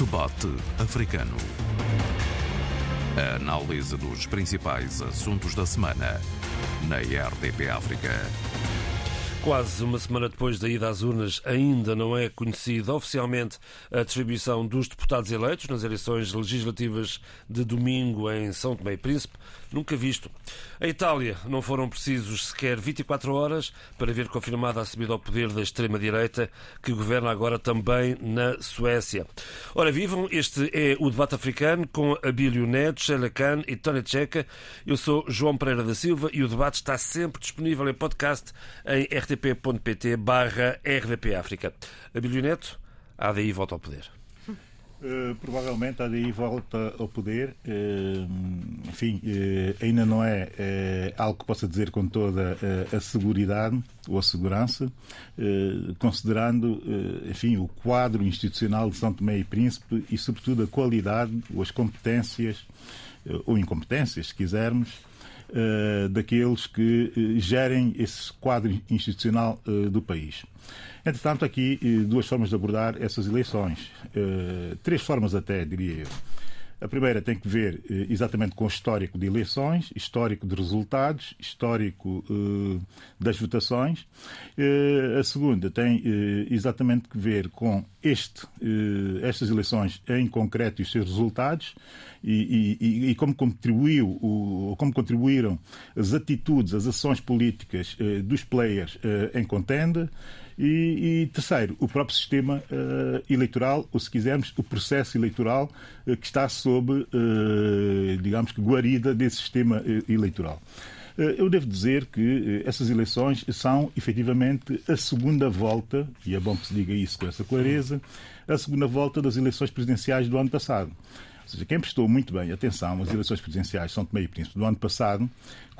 Debate Africano. A análise dos principais assuntos da semana na RDP África. Quase uma semana depois da ida às urnas, ainda não é conhecida oficialmente a distribuição dos deputados eleitos nas eleições legislativas de domingo em São Tomé e Príncipe. Nunca visto. A Itália não foram precisos sequer 24 horas para ver confirmada a subida ao poder da extrema-direita, que governa agora também na Suécia. Ora, vivam, este é o debate africano com Abílio Neto, Sheila Khan e Tony Checa. Eu sou João Pereira da Silva e o debate está sempre disponível em podcast em rtp.pt barra rdpafrica. Abílio Neto, a ADI volta ao poder. Uh, provavelmente a ADI volta ao poder. Uh, enfim, uh, ainda não é algo que possa dizer com toda a segurança ou a segurança, considerando, enfim, o quadro institucional de São Tomé e Príncipe e, sobretudo, a qualidade ou as competências ou incompetências, se quisermos, daqueles que gerem esse quadro institucional do país. Entretanto, aqui eh, duas formas de abordar essas eleições. Eh, três formas até, diria eu. A primeira tem que ver eh, exatamente com o histórico de eleições, histórico de resultados, histórico das votações. a segunda tem exatamente que ver com este, estas eleições em concreto e os seus resultados e, e, e como contribuiu, como contribuíram as atitudes, as ações políticas dos players em contenda. E, e terceiro, o próprio sistema uh, eleitoral, ou se quisermos, o processo eleitoral uh, que está sob, uh, digamos que, guarida desse sistema eleitoral. Eu devo dizer que essas eleições são efetivamente a segunda volta, e é bom que se diga isso com essa clareza, a segunda volta das eleições presidenciais do ano passado seja, quem prestou muito bem atenção às eleições presidenciais de São Tomé e Príncipe do ano passado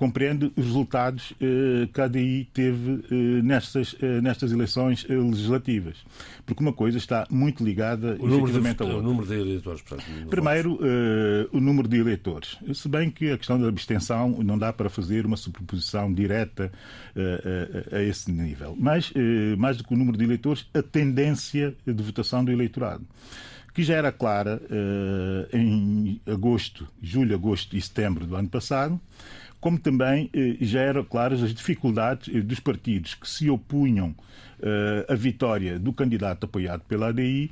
compreende os resultados eh, que a ADI teve eh, nestas, eh, nestas eleições eh, legislativas. Porque uma coisa está muito ligada o efetivamente ao outro. O número de eleitores, portanto, Primeiro, eh, o número de eleitores. Se bem que a questão da abstenção não dá para fazer uma superposição direta eh, a esse nível. Mas, mais do que o número de eleitores, a tendência de votação do eleitorado que já era clara uh, em agosto, julho, agosto e setembro do ano passado, como também uh, já eram claras as dificuldades uh, dos partidos que se opunham à vitória do candidato apoiado pela ADI,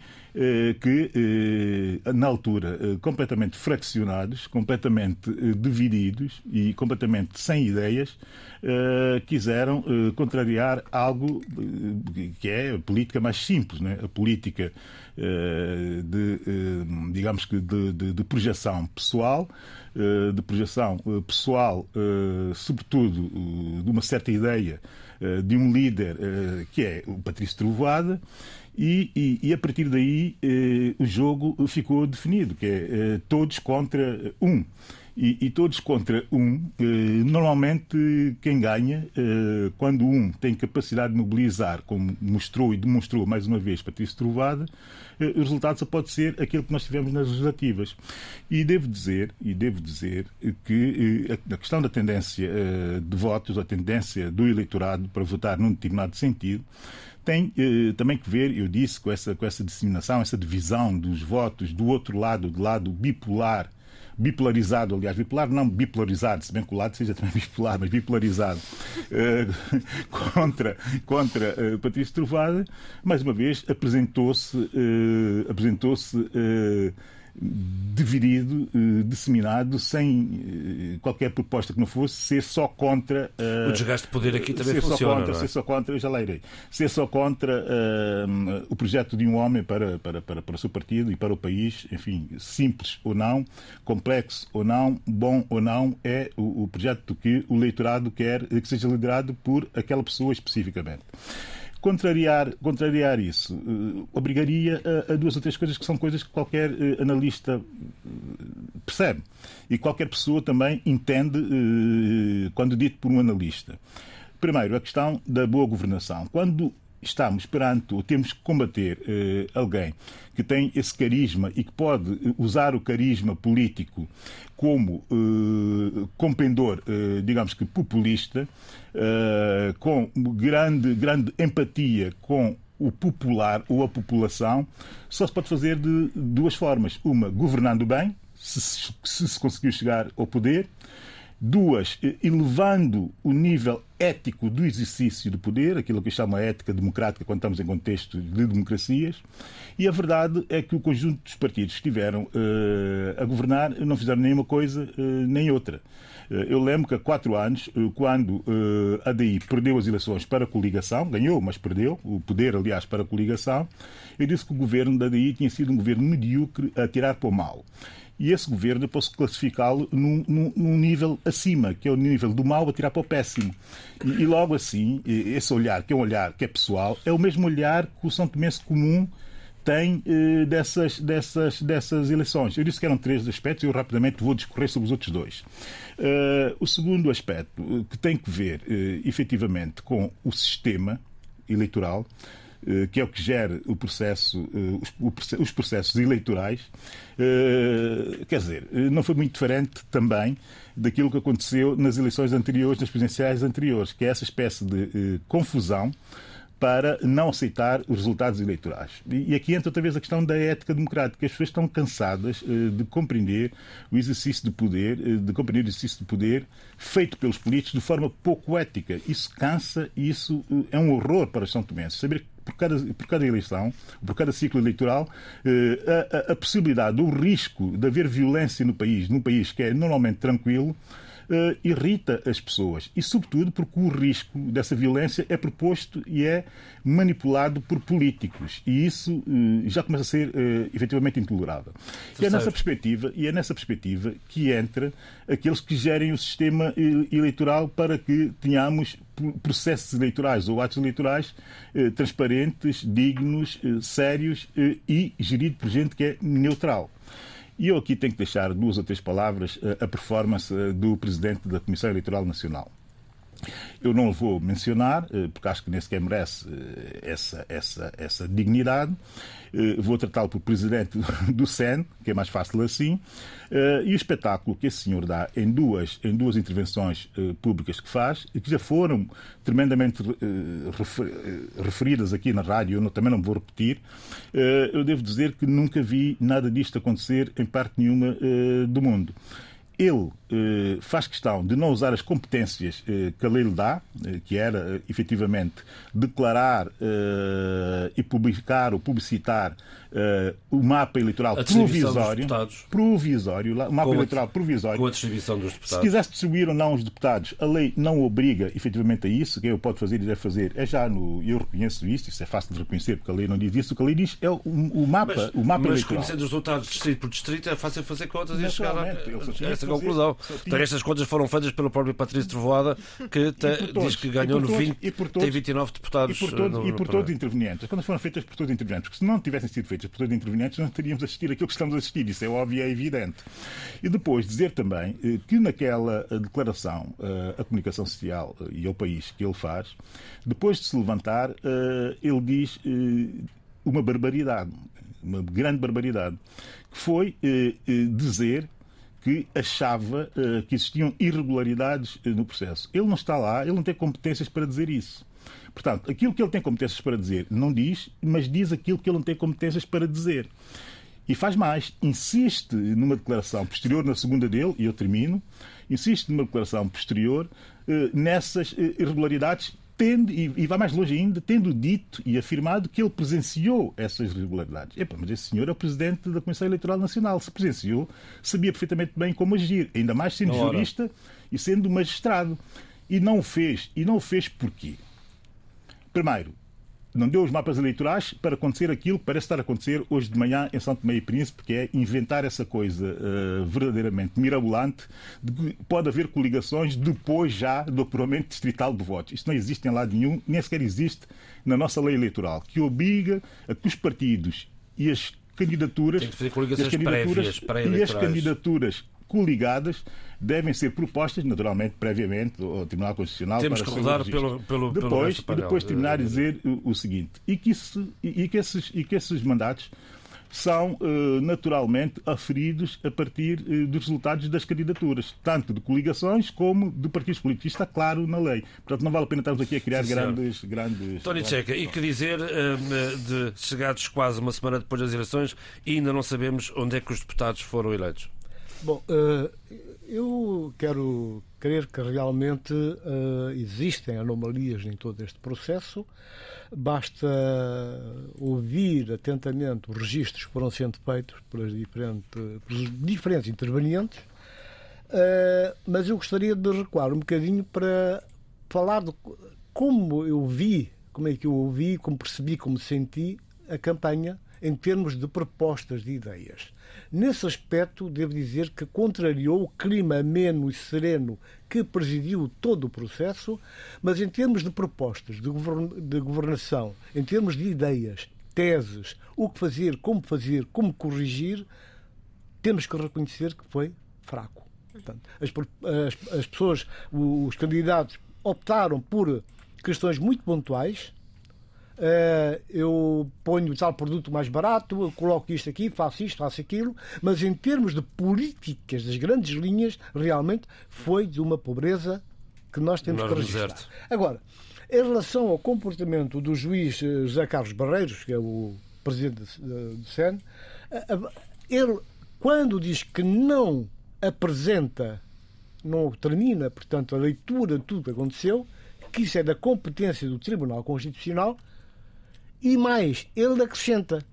que na altura completamente fraccionados, completamente divididos e completamente sem ideias, quiseram contrariar algo que é a política mais simples, né? a política eh, de, eh, digamos que, de, de, de projeção pessoal, eh, de projeção pessoal, sobretudo de uma certa ideia de um líder que é o Patrício Trovoada, e, e, e, a partir daí o jogo ficou definido, que é todos contra um e, e todos contra um. Eh, normalmente, quem ganha, eh, quando um tem capacidade de mobilizar, como mostrou e demonstrou mais uma vez Patrício Trovada, eh, o resultado só pode ser aquele que nós tivemos nas legislativas. E devo dizer, e devo dizer que a questão da tendência de votos, a tendência do eleitorado para votar num determinado sentido, tem eh, também que ver, eu disse, com essa, com essa disseminação, essa divisão dos votos do outro lado, do lado bipolar bipolarizado, aliás, bipolar não bipolarizado, se bem que o lado seja também bipolar, mas bipolarizado, uh, contra, contra uh, Patrício Trovada, mais uma vez apresentou-se uh, apresentou-se dividido, eh, disseminado, sem eh, qualquer proposta que não fosse, ser só contra. Uh, o desgaste de poder aqui também ser funciona. Só contra, é? Ser só contra, já leirei, ser só contra o projeto de um homem para, para, para, para o seu partido e para o país, enfim, simples ou não, complexo ou não, bom ou não, é o, o projeto que o eleitorado quer que seja liderado por aquela pessoa especificamente. Contrariar, contrariar isso uh, obrigaria a, a, duas ou três coisas que são coisas que qualquer uh, analista uh, percebe e qualquer pessoa também entende quando dito por um analista. Primeiro, a questão da boa governação. Quando estamos perante ou temos que combater alguém que tem esse carisma e que pode usar o carisma político como uh, compendor, digamos que populista, com grande, grande empatia com o popular ou a população só se pode fazer de duas formas. Uma, governando bem, se se, se conseguiu chegar ao poder. Duas, elevando o nível ético do exercício do poder, aquilo que eu chamo a ética democrática quando estamos em contexto de democracias. E a verdade é que o conjunto dos partidos que estiveram uh, a governar não fizeram nenhuma coisa uh, nem outra. Uh, eu lembro que há quatro anos, quando a DI perdeu as eleições para a coligação, ganhou, mas perdeu o poder, aliás, para a coligação, eu disse que o governo da DI tinha sido um governo medíocre a tirar para o mal. E esse governo eu posso classificá-lo num, num, num, nível acima, que é o nível do mal a tirar para o péssimo. E, e, logo assim, esse olhar, que é um olhar que é pessoal, é o mesmo olhar que o São Tomense comum tem eh, dessas, dessas, dessas eleições. Eu disse que eram três aspectos e eu rapidamente vou discorrer sobre os outros dois. Uh, o segundo aspecto, uh, que tem que ver uh, efetivamente com o sistema eleitoral, eh, que é o que gera o processo, eh, os processos eleitorais, eh, quer dizer, não foi muito diferente também daquilo que aconteceu nas eleições anteriores, nas presidenciais anteriores, que é essa espécie de confusão para não aceitar os resultados eleitorais. E aqui entra outra vez a questão da ética democrática. As pessoas estão cansadas eh, de compreender o exercício de poder, eh, de compreender o exercício de poder feito pelos políticos de forma pouco ética. Isso cansa e isso eh, é um horror para os são tomenses. Saber por cada, por cada eleição, por cada ciclo eleitoral, a, a, a possibilidade, o risco de haver violência no país, num país que é normalmente tranquilo, uh, irrita as pessoas. E, sobretudo, porque o risco dessa violência é proposto e é manipulado por políticos. E isso uh, já começa a ser uh, efetivamente intolerável. e é, nessa perspectiva, e é nessa perspectiva que entra aqueles que gerem o sistema eleitoral para que tenhamos processos eleitorais ou atos eleitorais eh, transparentes, dignos, eh, sérios eh, e geridos por gente que é neutral. E eu aqui tenho que deixar duas ou três palavras eh, a performance eh, do Presidente da Comissão Eleitoral Nacional. Eu não vou mencionar, eh, porque acho que nem sequer merece essa, essa, essa dignidade, eh, vou tratá-lo por presidente do SEN, que é mais fácil assim, eh, e o espetáculo que esse senhor dá em duas, em duas intervenções eh, públicas que faz, e que já foram tremendamente referidas aqui na rádio, eu também não vou repetir, eu devo dizer que nunca vi nada disto acontecer em parte nenhuma do mundo. Ele eh, faz questão de não usar as competências eh, que a lei lhe dá, eh, que era eh, efetivamente declarar eh, e publicar ou publicitar o mapa eleitoral provisório, provisório, o mapa com eleitoral a, provisório. Com a distribuição dos deputados. Se quisesse distribuir ou não os deputados, a lei não obriga efetivamente a isso. Quem eu pode fazer e deve fazer é já no. Eu reconheço isso, isso é fácil de reconhecer porque a lei não diz isso. O que a lei diz é o, o mapa, mas, o mapa mas eleitoral. conhecendo os resultados distrito por distrito é fácil fazer contas e chegar a, a essa conclusão. Então, estas contas foram feitas pelo próprio Patrício Trovoada, que te, diz que ganhou no 20, e por todos, tem 29 deputados. E por, todos, no, e por todos intervenientes. Quando foram feitas por todos intervenientes, porque se não tivessem sido feitas por todos intervenientes, não teríamos assistido aquilo que estamos a assistir. Isso é óbvio e é evidente. E depois dizer também eh, que naquela eh, declaração eh, comunicação social e ao país que ele faz, depois de se levantar, ele diz uma barbaridade, uma grande barbaridade, que foi dizer que achava que existiam irregularidades no processo. Ele não está lá, ele não tem competências para dizer isso. Portanto, aquilo que ele tem competências para dizer não diz, mas diz aquilo que ele não tem competências para dizer. E faz mais, insiste numa declaração posterior, na segunda dele, e eu termino, insiste numa declaração posterior eh, nessas irregularidades, tendo, e, e, vai mais longe ainda, tendo dito e afirmado que ele presenciou essas irregularidades. Epa, mas esse senhor é o presidente da Comissão Eleitoral Nacional. Se presenciou, sabia perfeitamente bem como agir, ainda mais sendo jurista e sendo magistrado. E não o fez. E não o fez porquê? Primeiro, não deu os mapas eleitorais para acontecer aquilo que parece estar a acontecer hoje de manhã em São Tomé e Príncipe, que é inventar essa coisa uh, verdadeiramente mirabolante de que pode haver coligações depois já do apuramento distrital de votos. Isso não existe em lado nenhum, nem sequer existe na nossa lei eleitoral, que obriga a que os partidos e as candidaturas, Tem que fazer coligações as candidaturas prévias, e as candidaturas coligadas devem ser propostas, naturalmente, previamente ao Tribunal Constitucional. Temos que rodar pelo, pelo, depois, pelo e depois terminar a dizer o, o seguinte, e que, isso, e, que esses, e que esses mandatos são uh, naturalmente aferidos a partir uh, dos resultados das candidaturas, tanto de coligações como de partidos políticos. Isto está claro na lei. Portanto, não vale a pena estarmos aqui a criar Sim, grandes, grandes. Tony Checa, e que dizer de chegados quase uma semana depois das eleições e ainda não sabemos onde é que os deputados foram eleitos? Bom, eu quero crer que realmente existem anomalias em todo este processo Basta ouvir atentamente os registros que foram sendo feitos pelas diferentes, pelos diferentes intervenientes, uh, mas eu gostaria de recuar um bocadinho para falar de como eu vi, como é que eu ouvi, como percebi, como senti a campanha em termos de propostas de ideias. Nesse aspecto, devo dizer que contrariou o clima ameno e sereno que presidiu todo o processo, mas em termos de propostas de, govern de governação, em termos de ideias, teses, o que fazer, como fazer, como corrigir, temos que reconhecer que foi fraco. Portanto, as, as, as pessoas, os candidatos, optaram por questões muito pontuais, eu ponho tal produto mais barato, coloco isto aqui, faço isto, faço aquilo, mas em termos de políticas das grandes linhas, realmente foi de uma pobreza que nós temos que registrar. Certo. Agora, em relação ao comportamento do juiz eh, José Carlos Barreiros, que é o presidente do SEN, eh, ele, quando diz que não apresenta, não termina, portanto, a leitura de tudo que aconteceu, que isso é da competência do Tribunal Constitucional, e mais, ele acrescenta: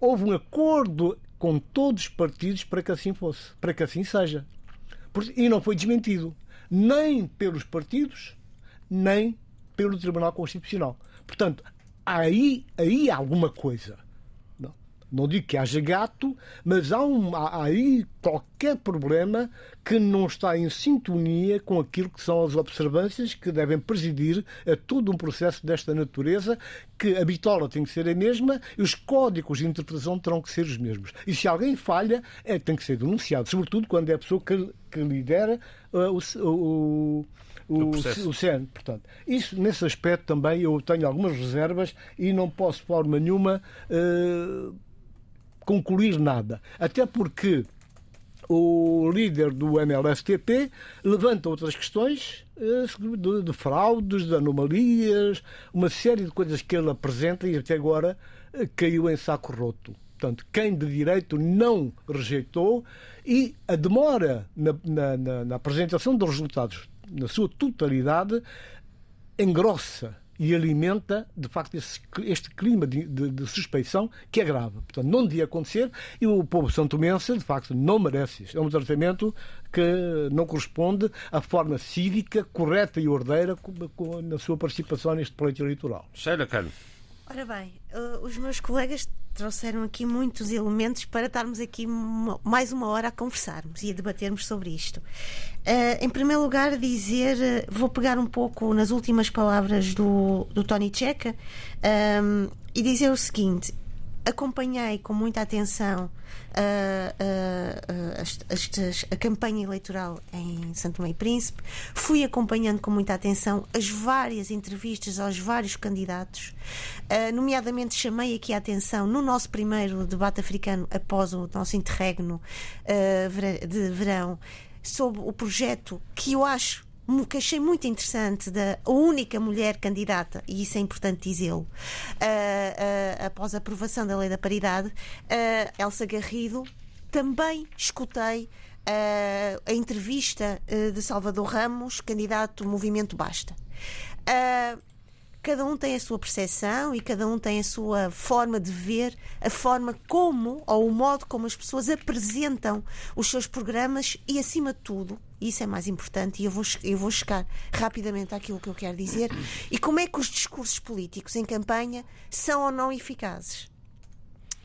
houve um acordo com todos os partidos para que assim fosse, para que assim seja. E não foi desmentido, nem pelos partidos, nem pelo Tribunal Constitucional. Portanto, aí, aí há alguma coisa. Não digo que haja gato, mas há, um, há aí qualquer problema que não está em sintonia com aquilo que são as observâncias que devem presidir a todo um processo desta natureza, que a bitola tem que ser a mesma e os códigos de interpretação terão que ser os mesmos. E se alguém falha, é, tem que ser denunciado, sobretudo quando é a pessoa que, que lidera uh, o, o o, o CEN. Portanto, isso, nesse aspecto também eu tenho algumas reservas e não posso, de forma nenhuma, uh, concluir nada. Até porque o líder do MLSTP levanta outras questões eh, de, de, fraudes, de anomalias, uma série de coisas que ele apresenta e até agora eh, caiu em saco roto. Portanto, quem de direito não rejeitou e a demora na, na, na, na apresentação dos resultados na sua totalidade engrossa e alimenta, de facto, este clima de, de, de, suspeição que é grave. Portanto, não devia acontecer e o povo santomense, de facto, não merece isso. É um tratamento que não corresponde à forma cívica, correta e ordeira na sua participação neste pleito eleitoral. Sheila Cano. Ora bem, uh, os meus colegas trouxeram aqui muitos elementos para estarmos aqui mais uma hora a conversarmos e a debatermos sobre isto. Uh, em primeiro lugar, dizer, uh, vou pegar um pouco nas últimas palavras do, do Tony Checa um, e dizer o seguinte: acompanhei com muita atenção uh, uh, a campanha eleitoral em Santo Meio Príncipe, fui acompanhando com muita atenção as várias entrevistas aos vários candidatos, uh, nomeadamente chamei aqui a atenção no nosso primeiro debate africano após o nosso interregno de verão sobre o projeto que eu acho que achei muito interessante da única mulher candidata, e isso é importante dizê-lo, uh, uh, após a aprovação da lei da paridade, uh, Elsa Garrido, também escutei a entrevista de Salvador Ramos, candidato do Movimento Basta. Cada um tem a sua percepção e cada um tem a sua forma de ver, a forma como ou o modo como as pessoas apresentam os seus programas e, acima de tudo, isso é mais importante e eu vou, eu vou chegar rapidamente àquilo que eu quero dizer, e como é que os discursos políticos em campanha são ou não eficazes.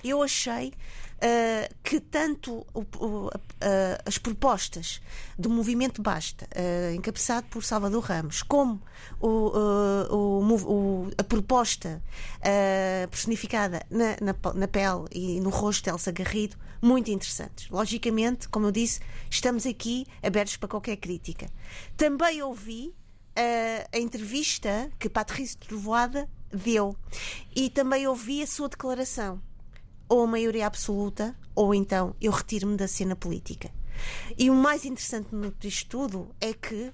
Eu achei uh, que tanto o, o, uh, as propostas do movimento Basta, uh, encabeçado por Salvador Ramos, como o, a proposta personificada na, na, na, pele e no rosto de Elsa Garrido, muito interessantes. Logicamente, como eu disse, estamos aqui abertos para qualquer crítica. Também ouvi a entrevista que Patrícia Trovoada deu e também ouvi a sua declaração ou a maioria absoluta, ou então eu retiro-me da cena política. E o mais interessante disto tudo é que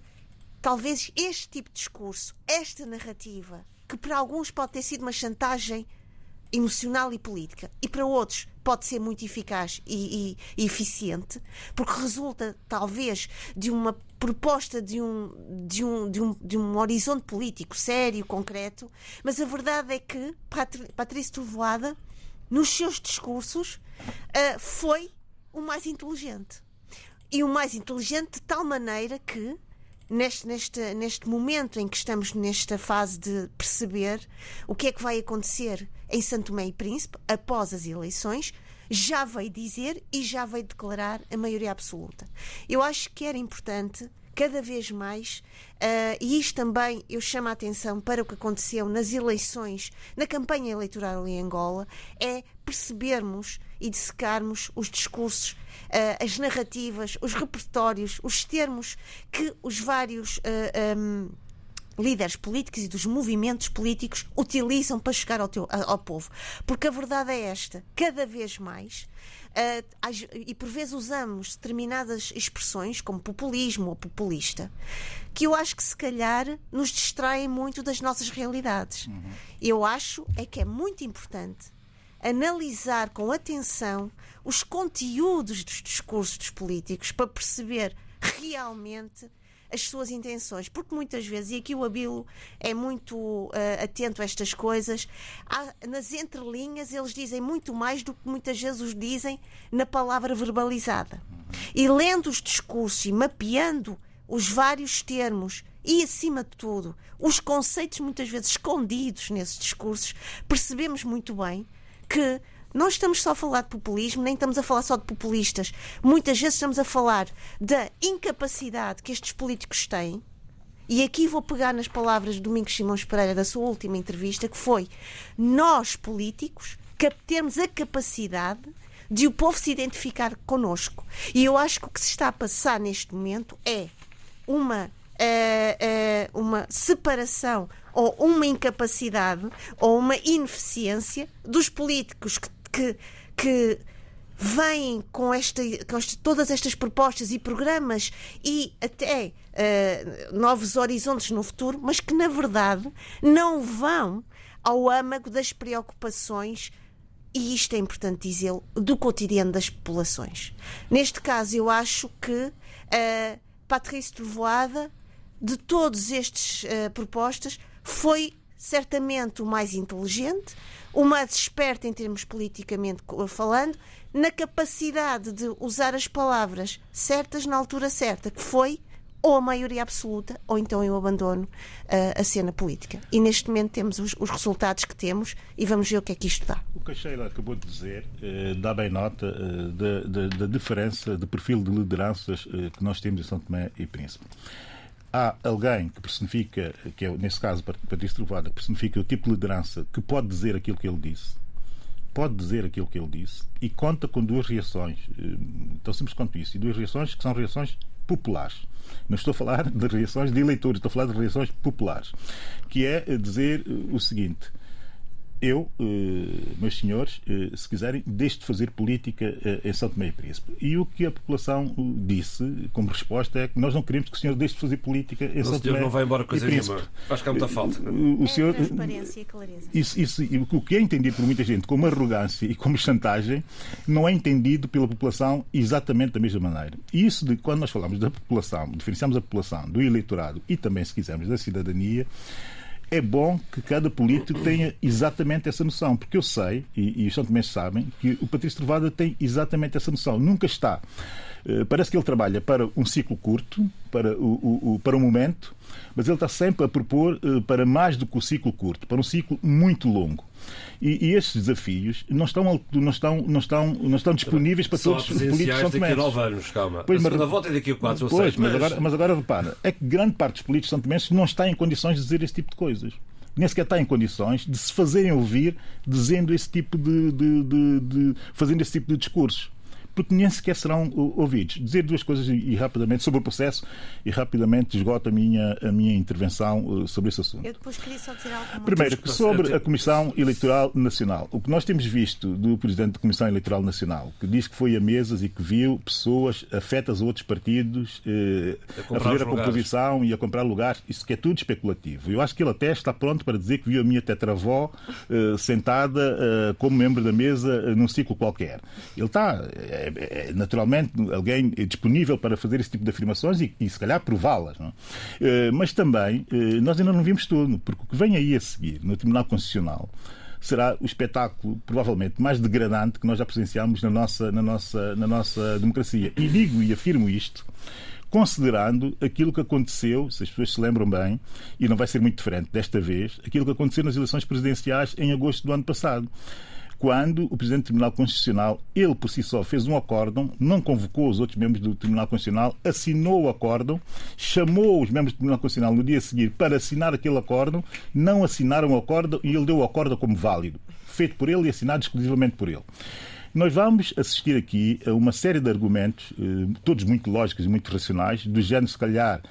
talvez este tipo de discurso, esta narrativa, que para alguns pode ter sido uma chantagem emocional e política, e para outros pode ser muito eficaz e, e, e, eficiente, porque resulta talvez de uma proposta de um, de, um, de, um, de um horizonte político sério, concreto, mas a verdade é que Patrícia Trovoada, nos seus discursos, uh, foi o mais inteligente. E o mais inteligente de tal maneira que neste, neste, neste momento em que estamos nesta fase de perceber o que é que vai acontecer em Santo Tomé e Príncipe após as eleições, já veio dizer e já veio declarar a maioria absoluta. Eu acho que era importante cada vez mais, uh, e isto também eu chamo a atenção para o que aconteceu nas eleições, na campanha eleitoral em Angola, é percebermos e dissecarmos os discursos, uh, as narrativas, os repertórios, os termos que os vários. Uh, eh, um, líderes políticos e dos movimentos políticos utilizam para chegar ao, teu, ao povo. Porque a verdade é esta: cada vez mais uh, e por vezes usamos determinadas expressões, como populismo ou populista, que eu acho que se calhar nos distraem muito das nossas realidades. Uhum. Eu acho é que é muito importante analisar com atenção os conteúdos dos discursos dos políticos para perceber realmente as suas intenções, porque muitas vezes, e aqui o Abilo é muito uh, atento a estas coisas, há, nas entrelinhas eles dizem muito mais do que muitas vezes os dizem na palavra verbalizada. E lendo os discursos e mapeando os vários termos e, acima de tudo, os conceitos muitas vezes escondidos nesses discursos, percebemos muito bem que não estamos só a falar de populismo, nem estamos a falar só de populistas. Muitas vezes estamos a falar da incapacidade que estes políticos têm. E aqui vou pegar nas palavras de Domingos Simões Pereira da sua última entrevista, que foi nós políticos termos a capacidade de o povo se identificar connosco. E eu acho que o que se está a passar neste momento é uma Uh, uh, uma separação ou uma incapacidade ou uma ineficiência dos políticos que que, que vêm com, esta, com esta, todas estas propostas e programas e até uh, novos horizontes no futuro, mas que na verdade não vão ao âmago das preocupações e isto é importante dizê-lo, do cotidiano das populações. Neste caso, eu acho que uh, Patrícia Trovoada, de todas estas uh, propostas, foi certamente o mais inteligente, o mais esperto em termos politicamente falando, na capacidade de usar as palavras certas na altura certa, que foi ou a maioria absoluta, ou então eu abandono uh, a cena política. E neste momento temos os, os, resultados que temos e vamos ver o que é que isto dá. O que a Sheila acabou de dizer uh, dá bem nota uh, da, da, da, diferença de perfil de lideranças que nós temos em São Tomé e Príncipe há alguém que personifica, que é nesse caso Patrício Trovada, que personifica o tipo de liderança que pode dizer aquilo que ele disse, pode dizer aquilo que ele disse e conta com duas reações, eh, tão simples quanto isso, e duas reações que são reações populares. Não estou a falar de reações de eleitores, estou a falar de reações populares, que é dizer eh, o seguinte: eu, eh, meus senhores, eh, se quiserem, deixe de fazer política eh, em São Tomé e Príncipe. E o que a população disse como resposta é que nós não queremos que o senhor deixe de fazer política em São Tomé. O senhor não vai embora coisa nenhuma. Faz cá muita falta. O, o senhor, é transparência e clareza. Isso, isso, o que é entendido por muita gente como arrogância e como chantagem não é entendido pela população exatamente da mesma maneira. E isso de quando nós falamos da população, diferenciamos a população do eleitorado e também, se quisermos, da cidadania, é bom que cada político tenha exatamente essa noção, porque eu sei, e, e os santomenses sabem, que o Patrício Trovada tem exatamente essa noção. Nunca está. Uh, parece que ele trabalha para um ciclo curto, para o, o, para o momento, mas ele está sempre a propor uh, para mais do que o ciclo curto, para um ciclo muito longo. E, e estes desafios não estão, não estão, não estão, não estão disponíveis para todos os políticos são daqui a nove anos, calma. Pois, a mas, volta é daqui a quatro ou pois, seis. Mas, mas... Agora, mas agora repara, é que grande parte dos políticos são tomenses não está em condições de dizer esse tipo de coisas nem sequer está em condições de se fazerem ouvir dizendo esse tipo de, de, de, de, fazendo esse tipo de discursos porque nem sequer serão ouvidos. Dizer duas coisas e, rapidamente sobre o processo e rapidamente esgoto a minha, a minha intervenção uh, sobre esse assunto. Eu depois queria só dizer algo Primeiro, sobre a Comissão Eleitoral Nacional. O que nós temos visto do Presidente da Comissão Eleitoral Nacional, que diz que foi a mesas e que viu pessoas afetas a outros partidos eh, a, a fazer a composição e a comprar lugares, isso que é tudo especulativo. Eu acho que ele até está pronto para dizer que viu a minha tetravó eh, sentada eh, como membro da mesa eh, num ciclo qualquer. Ele está, é, é, naturalmente, alguém disponível para fazer esse tipo de afirmações e, e se calhar prová-las. Eh, mas também, eh, nós ainda não vimos tudo, porque o que vem aí a seguir no Tribunal Constitucional será o espetáculo provavelmente mais degradante que nós já presenciamos na nossa, na nossa, na nossa democracia. E digo e afirmo isto considerando aquilo que aconteceu, se as pessoas se lembram bem, e não vai ser muito diferente desta vez, aquilo que aconteceu nas eleições presidenciais em agosto do ano passado quando o Presidente do Tribunal Constitucional, ele por si só, fez um acórdão, não convocou os outros membros do Tribunal Constitucional, assinou o acórdão, chamou os membros do Tribunal Constitucional no dia seguinte para assinar aquele acórdão, não assinaram o acórdão e ele deu o acórdão como válido, feito por ele e assinado exclusivamente por ele. Nós vamos assistir aqui a uma série de argumentos, eh, todos muito lógicos e muito racionais, do género, se calhar,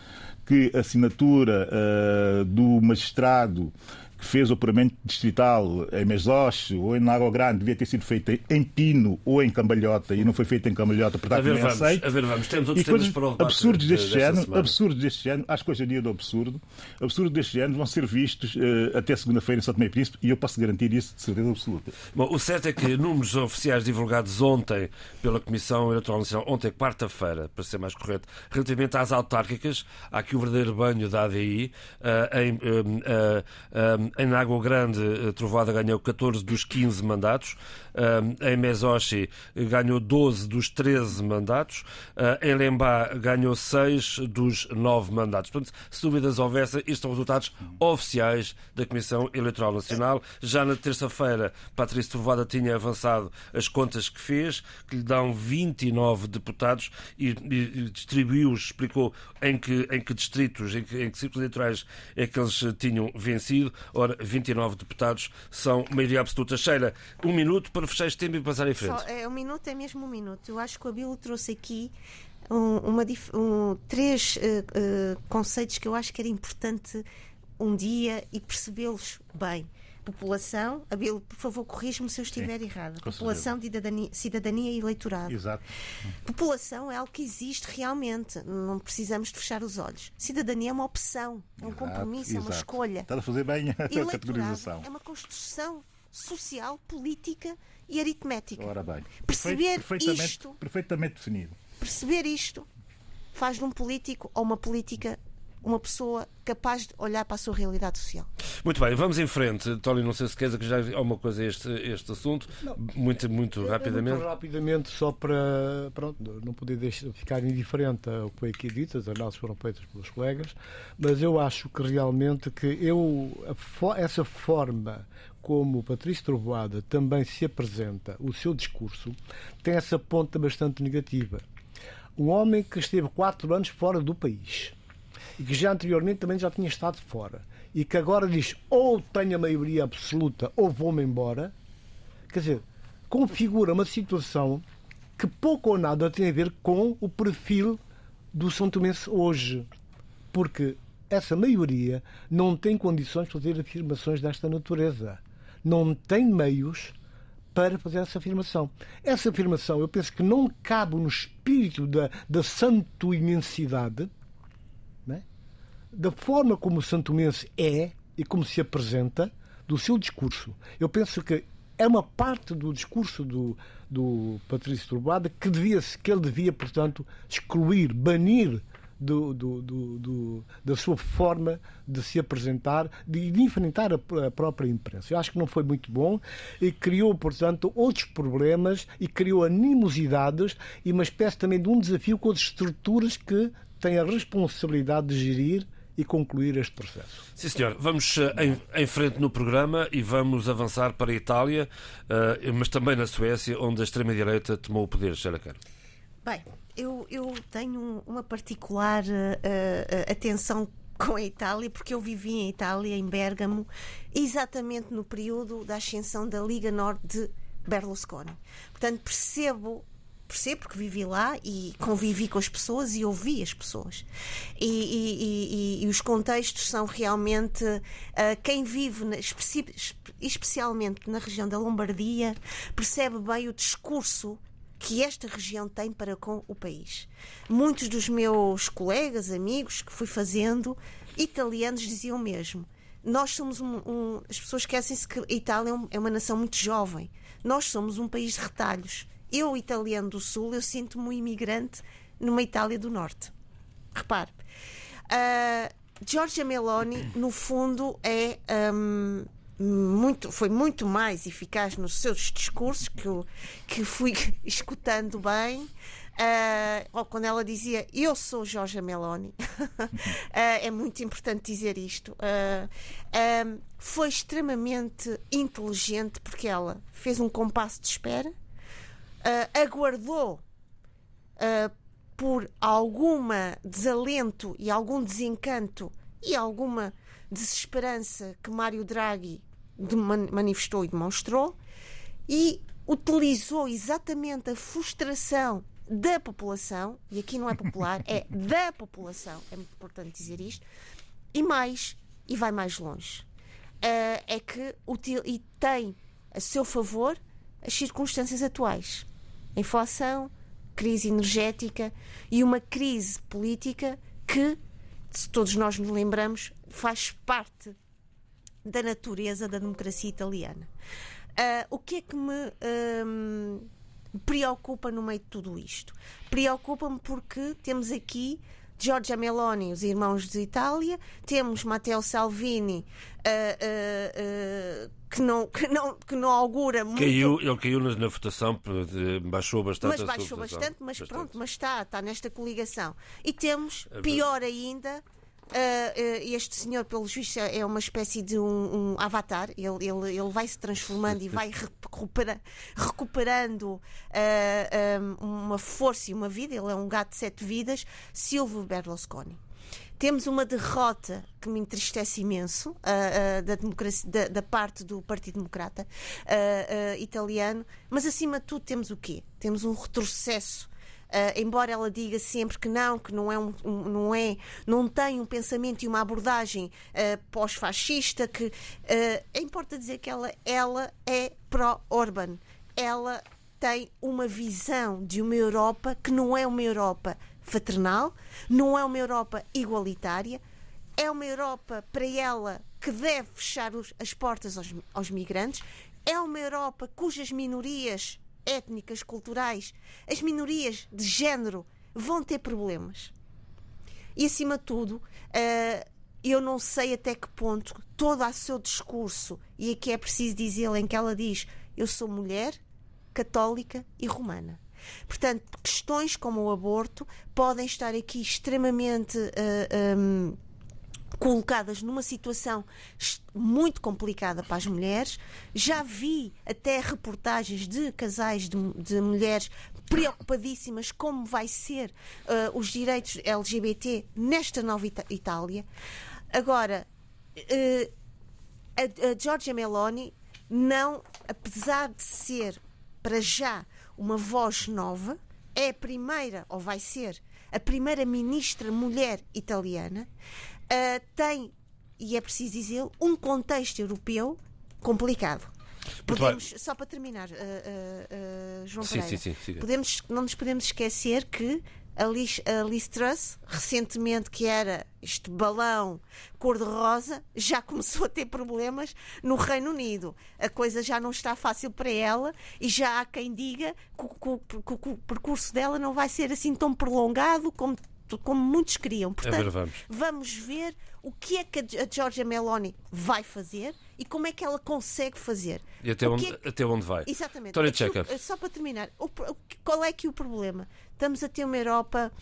que a assinatura uh, do magistrado que fez o apuramento distrital em Mesoche ou em Água Grande devia ter sido feita em Pino ou em Cambalhota e não foi feita em Cambalhota, portanto, a ver, vamos, aceito. A ver, vamos. Temos outros e temas para o absurdos deste de, género, absurdos deste género, acho que hoje é dia do absurdo, absurdos deste género vão ser vistos uh, até segunda-feira em São Tomé e Príncipe e eu posso garantir isso de certeza absoluta. Bom, o certo é que números oficiais divulgados ontem pela Comissão Eleitoral Nacional, ontem, quarta-feira, para ser mais correto, relativamente às autárquicas, há aqui o verdadeiro banho da ADI uh, em, uh, em Água Grande, eh, Trovada ganhou 14 dos 15 mandatos. Eh, em Mesoshi ganhou 12 dos 13 mandatos. Eh, em Lembá ganhou 6 dos 9 mandatos. Portanto, se dúvidas houvesse, estes são resultados oficiais da Comissão Eleitoral Nacional. Já na terça-feira, Patrícia Trovada tinha avançado as contas que fez, que lhe dão 29 deputados e, e distribuiu-os, explicou em que, em que distritos, em que, em que círculos eleitorais é que eles tinham vencido. Ora, 29 deputados são maioria absoluta. Sheila, um minuto para fechar este tempo e passar em frente. Só, é, um minuto é mesmo um minuto. Eu acho que o Abilo trouxe aqui um, uma, um, três uh, uh, conceitos que eu acho que era importante um dia e percebê-los bem população, Abel, por favor, corrija-me se eu estiver Sim, errado. População, cidadania, cidadania e eleitorado. Exato. População é algo que existe realmente, não precisamos de fechar os olhos. Cidadania é uma opção, é um exato, compromisso, exato. é uma escolha. Está a fazer bem a categorização. É uma construção social, política e aritmética. Ora bem. Perceber perfeitamente, isto. Perfeitamente definido. Perceber isto faz de um político ou uma política uma pessoa capaz de olhar para a sua realidade social. Muito bem, vamos em frente. Tony, não sei se queres que já há uma coisa a este, este assunto. Não. Muito, muito rapidamente. Muito rapidamente, só para pronto, não poder deixar, ficar indiferente ao que foi aqui dito, as análises foram feitas pelos colegas, mas eu acho que realmente que eu, essa forma como o Patrício Trovoada também se apresenta, o seu discurso, tem essa ponta bastante negativa. Um homem que esteve quatro anos fora do país, e que já anteriormente também já tinha estado fora e que agora diz ou tenho a maioria absoluta ou vou-me embora, quer dizer, configura uma situação que pouco ou nada tem a ver com o perfil do São Tomense hoje. Porque essa maioria não tem condições de fazer afirmações desta natureza. Não tem meios para fazer essa afirmação. Essa afirmação, eu penso que não cabe no espírito da, da santo imensidade da forma como o santomense é e como se apresenta, do seu discurso. Eu penso que é uma parte do discurso do, do Patrício Turbada que, devia, que ele devia, portanto, excluir, banir do, do, do, da sua forma de se apresentar, de, de enfrentar a, a, própria imprensa. Eu acho que não foi muito bom e criou, portanto, outros problemas e criou animosidades e uma espécie também de um desafio com as estruturas que têm a responsabilidade de gerir e concluir este processo. Sim, senhor. Vamos eh, em, em, frente no programa e vamos avançar para a Itália, uh, mas também na Suécia, onde a extrema-direita tomou o poder. Sheila Caro. Bem, eu, eu tenho uma particular uh, atenção com a Itália, porque eu vivi em Itália, em Bergamo, exatamente no período da ascensão da Liga Norte de Berlusconi. Portanto, percebo porque vivi lá e convivi com as pessoas e ouvi as pessoas. E, e, e, e os contextos são realmente uh, quem vive, na, especi especialmente na região da Lombardia, percebe bem o discurso que esta região tem para com o país. Muitos dos meus colegas, amigos que fui fazendo, italianos, diziam mesmo. Nós somos um. um as pessoas esquecem-se que a Itália é, é uma nação muito jovem. Nós somos um país de retalhos eu, italiano do Sul, eu sinto-me um imigrante numa Itália do Norte. Repare. Uh, Giorgia Meloni, no fundo, é. Um, muito, foi muito mais eficaz nos seus discursos que, eu, que fui escutando bem. Uh, quando ela dizia eu sou Jorge Meloni, uh, é muito importante dizer isto. Uh, foi extremamente inteligente porque ela fez um compasso de espera, uh, aguardou uh, por alguma desalento e algum desencanto e alguma desesperança que Mário Draghi manifestou e demonstrou e utilizou exatamente a frustração da população, e aqui não é popular, é da população, é muito importante dizer isto, e mais, e vai mais longe. Uh, é que util, e tem a seu favor as circunstâncias atuais inflação, crise energética e uma crise política que, se todos nós nos lembramos, faz parte da natureza da democracia italiana. Uh, o que é que me preocupa no meio de tudo isto? Preocupa-me porque temos aqui Giorgia Meloni, os irmãos de Itália, temos Matteo Salvini, uh, uh, que, não, que, não, que não augura muito. Caiu, ele caiu na, votação, baixou bastante. Mas baixou bastante, mas bastante. pronto, mas está, está nesta coligação. E temos, pior ainda, Uh, este senhor, pelos vistos, é uma espécie de um, um avatar. Ele, ele, ele, vai se transformando e vai recupera, recuperando uh, um, uma força e uma vida. Ele é um gato de sete vidas. Silvio Berlusconi. Temos uma derrota que me entristece imenso uh, da, democracia, da, da, parte do Partido Democrata italiano, mas acima de tudo temos o quê? Temos um retrocesso Uh, embora ela diga sempre que não, que não é, um, não é, não tem um pensamento e uma abordagem uh, pós-fascista, que uh, importa dizer que ela, ela é pró-Orban. Ela tem uma visão de uma Europa que não é uma Europa fraternal, não é uma Europa igualitária, é uma Europa para ela que deve fechar os, as portas aos, aos migrantes, é uma Europa cujas minorias étnicas, culturais, as minorias de género vão ter problemas. E acima de tudo, uh, eu não sei até que ponto todo o seu discurso, e aqui é preciso dizer em que ela diz: Eu sou mulher, católica e romana. Portanto, questões como o aborto podem estar aqui extremamente. Uh, eh, um, ehm, colocadas numa situação muito complicada para as mulheres. Já vi até reportagens de casais de, de mulheres preocupadíssimas como vai ser uh, os direitos LGBT nesta nova Itália. Agora, uh, a, a Giorgia Meloni não, apesar de ser para já uma voz nova, é a primeira, ou vai ser, a primeira ministra mulher italiana uh, tem, e é preciso dizer, um contexto europeu complicado. Podemos, só para terminar, uh, uh, João sim, Pereira, sim, sim, podemos, não nos podemos esquecer que a Liz, a Liz Truss, recentemente, que era este balão cor-de-rosa, já começou a ter problemas no Reino Unido. A coisa já não está fácil para ela e já há quem diga que, que, que, que o percurso dela não vai ser assim tão prolongado como como muitos queriam. Portanto, é ver, vamos. vamos ver o que é que a Georgia Meloni vai fazer e como é que ela consegue fazer. E até, onde, é que... até onde vai. Exatamente. Aquilo, só para terminar, o, qual é que é o problema? Estamos a ter uma Europa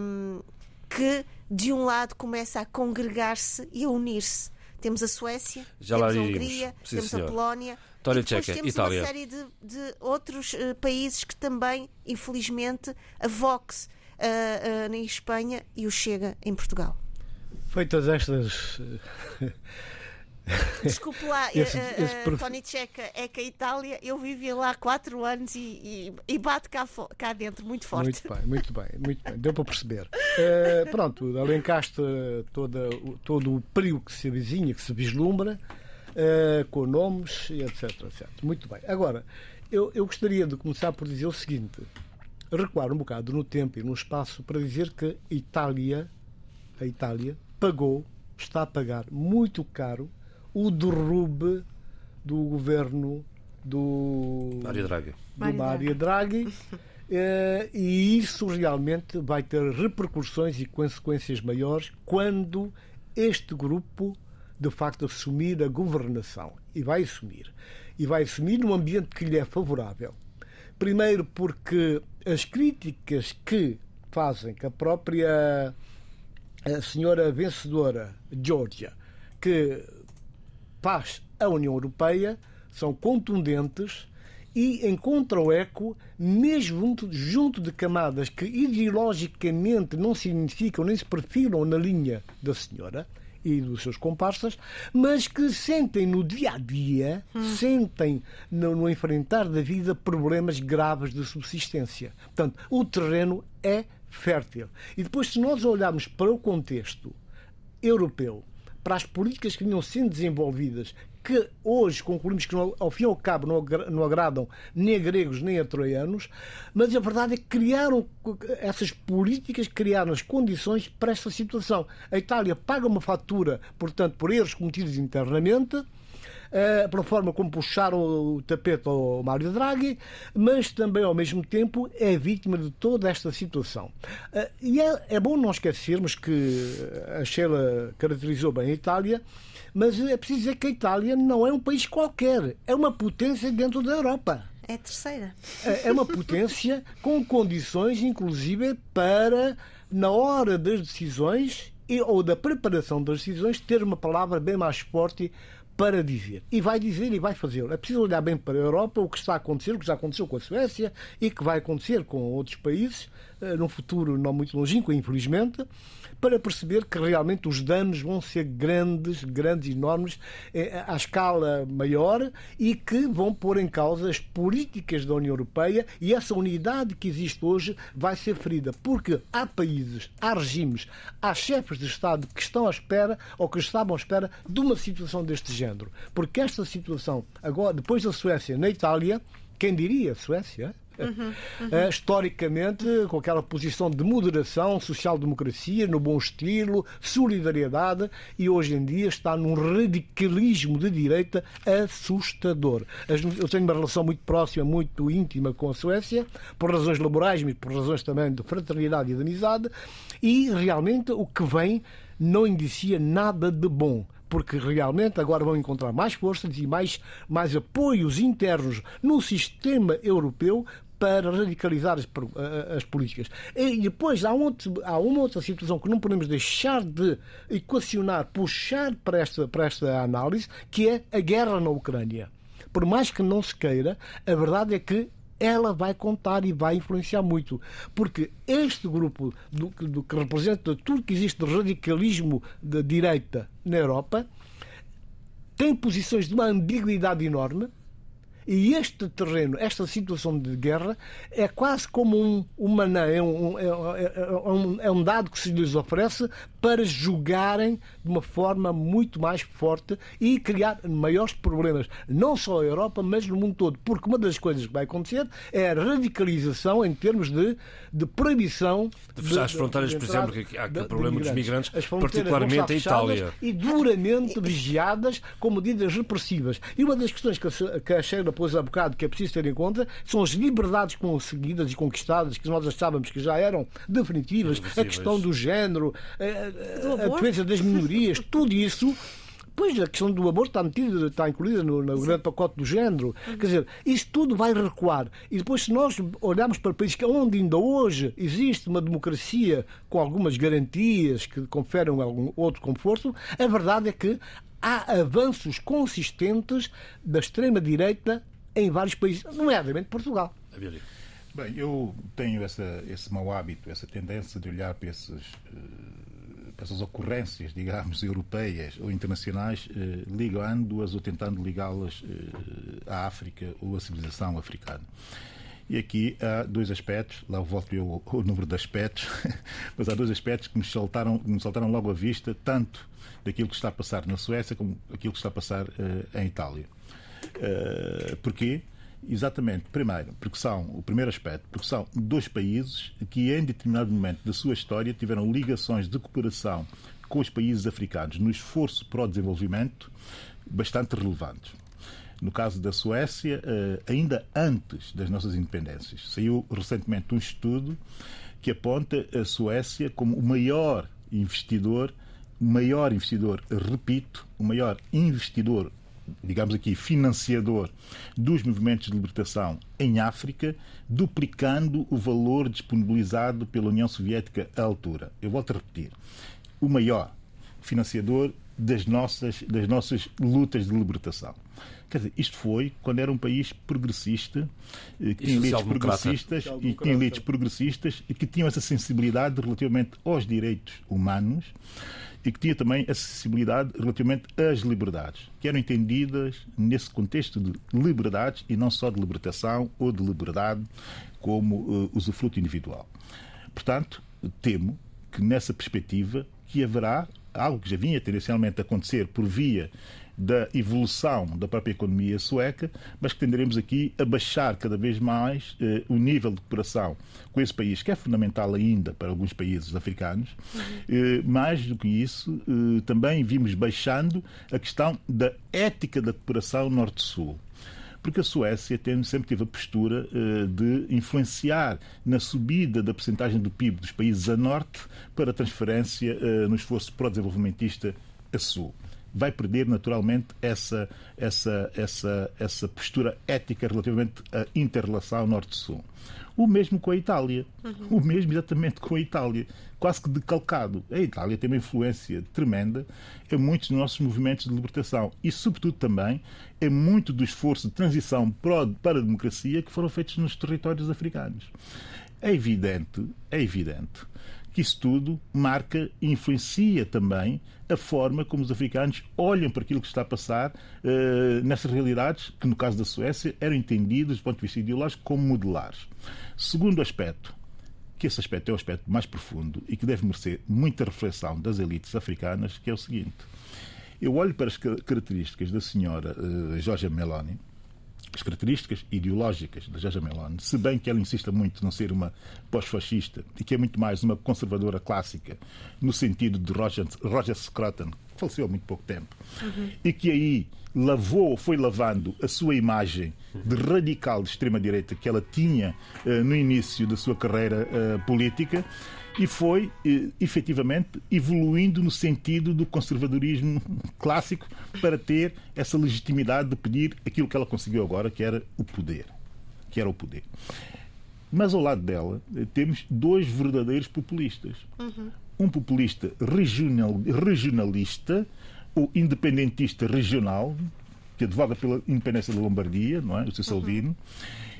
hum, que, de um lado, começa a congregar-se e a unir-se. Temos a Suécia, Já temos a Hungria, Sim, temos senhor. a Polónia. E depois Tcheca, temos Itália. uma série de, de outros uh, países que também, infelizmente, a Vox uh, uh, em Espanha e o Chega em Portugal. Feitas estas Desculpe lá, esse, esse uh, Tony Checa é que a Itália, eu vivi lá quatro anos e, e, e bate cá, cá dentro muito forte. Muito bem, muito bem, muito bem, deu para perceber. Uh, pronto, alencaste toda, todo o período que se avizinha, que se vislumbra, uh, com nomes, etc, etc. Muito bem. Agora, eu, eu gostaria de começar por dizer o seguinte: recuar um bocado no tempo e no espaço para dizer que a Itália, a Itália pagou, está a pagar muito caro o derrube do governo do Mário Draghi. Do Mário Draghi. Eh, e isso realmente vai ter repercussões e consequências maiores quando este grupo de facto assumir a governação. E vai assumir. E vai assumir num ambiente que lhe é favorável. Primeiro porque as críticas que fazem que a própria a senhora vencedora, Georgia, que faz a União Europeia, são contundentes e encontram eco mesmo junto de camadas que ideologicamente não se identificam nem se perfilam na linha da senhora e dos seus comparsas, mas que sentem no dia a dia, hum. sentem no, no, enfrentar da vida problemas graves de subsistência. Portanto, o terreno é fértil. E depois, se nós olharmos para o contexto europeu, para as políticas que vinham sendo desenvolvidas, que hoje concluímos que, ao fim e ao cabo, não agradam nem a gregos nem a troianos, mas a verdade é que criaram essas políticas, criaram as condições para esta situação. A Itália paga uma fatura, portanto, por erros cometidos internamente, pela forma como puxaram o tapete ao Mário Draghi, mas também, ao mesmo tempo, é vítima de toda esta situação. Uh, e é, é, bom não esquecermos que a Sheila caracterizou bem a Itália, mas é preciso dizer que a Itália não é um país qualquer, é uma potência dentro da Europa. É a terceira. É, é uma potência com condições, inclusive, para, na hora das decisões ou da preparação das decisões, ter uma palavra bem mais forte para dizer. E vai dizer e vai fazê-lo. É preciso olhar bem para a Europa, o que está a acontecer, o que já aconteceu com a Suécia e que vai acontecer com outros países, eh, num futuro não muito longínquo, infelizmente para perceber que realmente os danos vão ser grandes, grandes, enormes, eh, à escala maior e que vão pôr em causa as políticas da União Europeia e essa unidade que existe hoje vai ser ferida. Porque há países, há regimes, há chefes de Estado que estão à espera ou que estavam à espera de uma situação deste género. Porque esta situação, agora, depois da Suécia, na Itália, quem diria Suécia? Uhum, uhum. historicamente, com aquela posição de moderação, social-democracia, no bom estilo, solidariedade, e hoje em dia está num radicalismo de direita assustador. Eu tenho uma relação muito próxima, muito íntima com a Suécia, por razões laborais, mas por razões também de fraternidade e de amizade, e realmente o que vem não indicia nada de bom porque realmente agora vão encontrar mais forças e mais, mais apoios internos no sistema europeu para radicalizar as, as, políticas. E depois há, outro, há uma outra situação que não podemos deixar de equacionar, puxar para esta, para esta análise, que é a guerra na Ucrânia. Por mais que não se queira, a verdade é que ela vai contar e vai influenciar muito. Porque este grupo do, do que representa tudo que existe de radicalismo de direita na Europa tem posições de uma ambiguidade enorme e este terreno, esta situação de guerra, é quase como um, uma, é, um, é, é, um, é um dado que se lhes oferece para jogarem de uma forma muito mais forte e criar maiores problemas, não só na Europa, mas no mundo todo. Porque uma das coisas que vai acontecer é a radicalização em termos de, de proibição de fechar as fronteiras, por exemplo, que há aquele problema dos migrantes, particularmente a Itália. E duramente vigiadas com medidas repressivas. E uma das questões que a Sheila pôs há bocado que é preciso ter em conta são as liberdades conseguidas e conquistadas que nós achávamos que já eram definitivas, a questão do género, a, a defesa das minorias, tudo isso. Pois a questão do aborto está metida, está incluída no, no grande pacote do género. Uhum. Quer dizer, isso tudo vai recuar. E depois, se nós olharmos para países onde ainda hoje existe uma democracia com algumas garantias que conferem algum outro conforto, a verdade é que há avanços consistentes da extrema-direita em vários países, nomeadamente Portugal. Bem, eu tenho essa, esse mau hábito, essa tendência de olhar para esses, eh, essas ocorrências, digamos, europeias ou internacionais, eh, ligando-as ou tentando ligá-las eh, à África ou à civilização africana. E aqui há dois aspectos, lá volto eu ao número de aspectos, mas há dois aspectos que me saltaram, me saltaram logo à vista, tanto daquilo que está a passar na Suécia como aquilo que está a passar uh, em Itália. Uh, porquê? Exatamente, primeiro, porque são, o primeiro aspecto, porque são dois países que em determinado momento da sua história tiveram ligações de cooperação com os países africanos no esforço para o desenvolvimento bastante relevantes. No caso da Suécia, eh, ainda antes das nossas independências, saiu recentemente um estudo que aponta a Suécia como o maior investidor, o maior investidor, repito, o maior investidor digamos aqui, financiador dos movimentos de libertação em África, duplicando o valor disponibilizado pela União Soviética à altura. Eu volto a repetir. O maior financiador das nossas, das nossas lutas de libertação. Quer dizer, isto foi quando era um país progressista, eh, que tinha elites progressistas e tinha elites progressistas e que tinham essa sensibilidade relativamente aos direitos humanos e que tinha também acessibilidade relativamente às liberdades, que eram entendidas nesse contexto de liberdades e não só de libertação ou de liberdade como uh, usufruto individual. Portanto, temo que nessa perspectiva que haverá algo que já vinha tendencialmente a acontecer por via da evolução da própria economia sueca, mas que tenderemos aqui a baixar cada vez mais eh, o nível de cooperação com esse país, que é fundamental ainda para alguns países africanos. Uhum. Eh, mais do que isso, eh, também vimos baixando a questão da ética da cooperação norte-sul porque a Suécia tem, sempre teve a postura uh, de influenciar na subida da percentagem do PIB dos países a norte para transferência uh, no esforço pró-desenvolvimentista a sul vai perder naturalmente essa, essa, essa, essa postura ética relativamente à inter-relação norte-sul. O mesmo com a Itália. Uhum. O mesmo exatamente com a Itália. Quase que decalcado. A Itália tem uma influência tremenda em muitos dos nossos movimentos de libertação e, sobretudo, também em muito do esforço de transição para a democracia que foram feitos nos territórios africanos. É evidente, é evidente que isso tudo marca e influencia também a forma como os africanos olham para aquilo que está a passar uh, nessas realidades que, no caso da Suécia, eram entendidas, do ponto de vista ideológico, como modelares. Segundo aspecto, que esse aspecto é o aspecto mais profundo e que deve merecer muita reflexão das elites africanas, que é o seguinte. Eu olho para as características da senhora uh, Meloni, as características ideológicas da Jaja Meloni, se bem que ela insista muito não ser uma pós-fascista e que é muito mais uma conservadora clássica, no sentido de Roger, Roger Scruton, que faleceu há muito pouco tempo, uhum. e que aí lavou, foi lavando a sua imagem de radical de extrema-direita que ela tinha uh, no início da sua carreira uh, política e foi efetivamente evoluindo no sentido do conservadorismo clássico para ter essa legitimidade de pedir aquilo que ela conseguiu agora, que era o poder. Que era o poder. Mas ao lado dela eh, temos dois verdadeiros populistas. Uhum. Um populista regional, regionalista, ou independentista regional, que advoga pela independência da Lombardia, não é? o Sr. Salvini. Uhum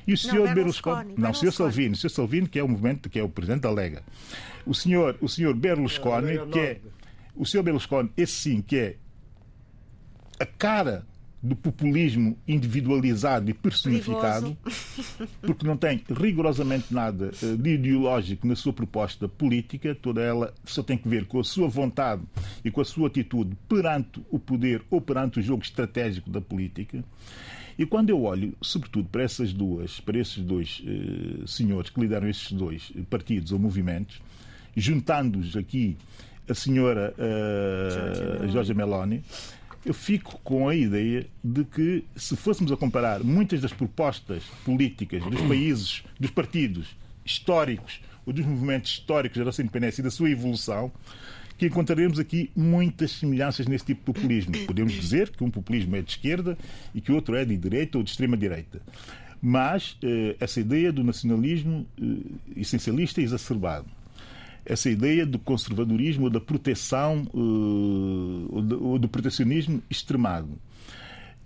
e o senhor Berlusconi. Não, o senhor Salvini. O senhor Salvini, que é o movimento, que é o presidente da Lega. O senhor, o senhor Berlusconi, que é. O senhor Berlusconi, esse sim, que é a cara do populismo individualizado e personificado, porque não tem rigorosamente nada eh, de ideológico na sua proposta política, toda ela só tem que ver com a sua vontade e com a sua atitude perante o poder ou perante o jogo estratégico da política. E quando eu olho, sobretudo, para essas duas, para esses dois uh, senhores que lideram esses dois partidos ou movimentos, juntando-os aqui a senhora uh, Jorge Meloni, eu fico com a ideia de que, se fôssemos a comparar muitas das propostas políticas dos países, dos partidos históricos, ou dos movimentos históricos da nossa independência e da sua evolução, que encontraremos aqui muitas semelhanças nesse tipo de populismo. Podemos dizer que um populismo é de esquerda e que outro é de direita ou de extrema-direita. Mas eh, essa ideia do nacionalismo eh, essencialista é exacerbado. Essa ideia do conservadorismo ou da proteção eh, ou, ou do protecionismo extremado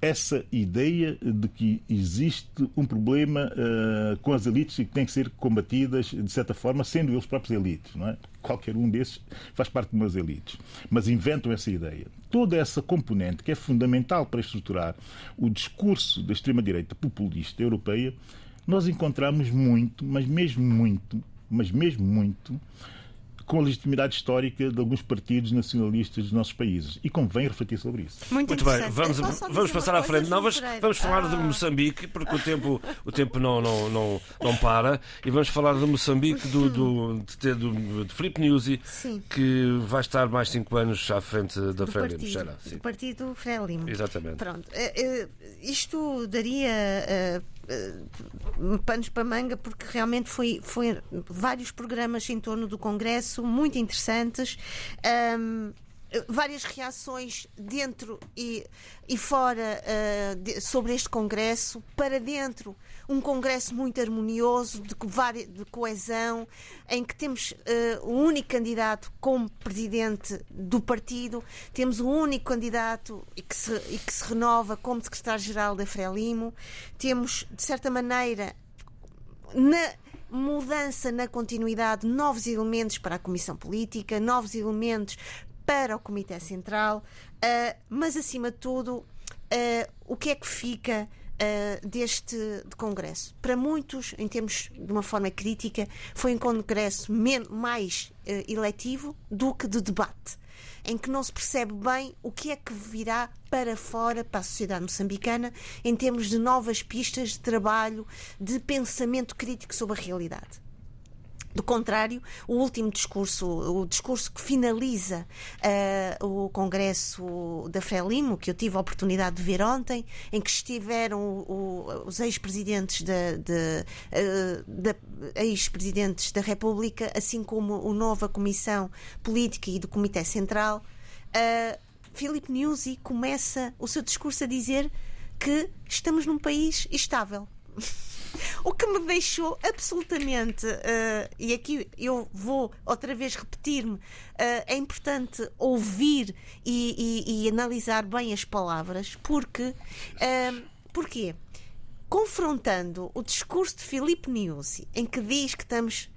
essa ideia de que existe um problema uh, com as elites e que têm que ser combatidas de certa forma, sendo eles próprios elites. Não é? Qualquer um desses faz parte de umas elites. Mas inventam essa ideia. Toda essa componente que é fundamental para estruturar o discurso da extrema-direita populista europeia, nós encontramos muito, mas mesmo muito, mas mesmo muito, com a legitimidade histórica de alguns partidos nacionalistas dos nossos países. E convém refletir sobre isso. Muito, Muito bem, vamos, vamos passar à frente. Não, vamos, vamos falar ah. de Moçambique, porque o tempo, o tempo não, não, não, não para. E vamos falar de Moçambique, do, do, de, do, de Filipe Nyusi, que vai estar mais cinco anos à frente da Frelimo. Do partido Frelimo. Exatamente. Pronto. Eh, eh, isto daria eh, uh, panos para manga, porque realmente foi, foi vários programas em torno do Congresso, muito interessantes. Um, várias reações dentro e, e fora uh, de, sobre este Congresso. Para dentro, um Congresso muito harmonioso, de, de coesão, em que temos uh, o único candidato como presidente do partido, temos o único candidato e que se, e que se renova como secretário-geral da Frelimo, temos, de certa maneira, na mudança na continuidade, novos elementos para a Comissão Política, novos elementos para o Comitê Central, uh, mas acima de tudo, uh, o que é que fica uh, deste de Congresso? Para muitos, em termos de uma forma crítica, foi um Congresso mais eletivo do que de debate. Em que não se percebe bem o que é que virá para fora, para a sociedade moçambicana, em termos de novas pistas de trabalho, de pensamento crítico sobre a realidade. Do contrário, o último discurso, o discurso que finaliza uh, o Congresso da Frelimo, que eu tive a oportunidade de ver ontem, em que estiveram o, os ex-presidentes da, uh, ex-presidentes da República, assim como a nova Comissão Política e do Comitê Central, uh, Filipe Nyusi começa o seu discurso a dizer que estamos num país estável. O que me deixou absolutamente, uh, e aqui eu vou outra vez repetir-me, uh, é importante ouvir e, e, e, analisar bem as palavras, porque. Uh, porquê? Confrontando o discurso de Filipe Niusi, em que diz que estamos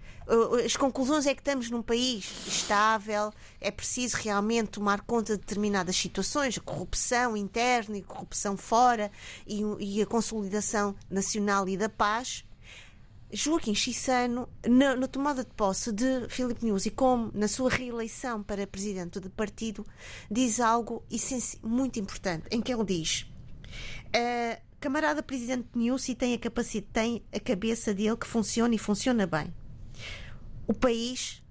as conclusões é que estamos num país estável, é preciso realmente tomar conta de determinadas situações, a corrupção interna e corrupção fora e, e a consolidação nacional e da paz. Joaquim Chissano, na, na, tomada de posse de Filipe Nyusi, como na sua reeleição para presidente do partido, diz algo muito importante, em que ele diz: uh, camarada presidente Nyusi tem a capacidade, tem a cabeça dele que funciona e funciona bem o país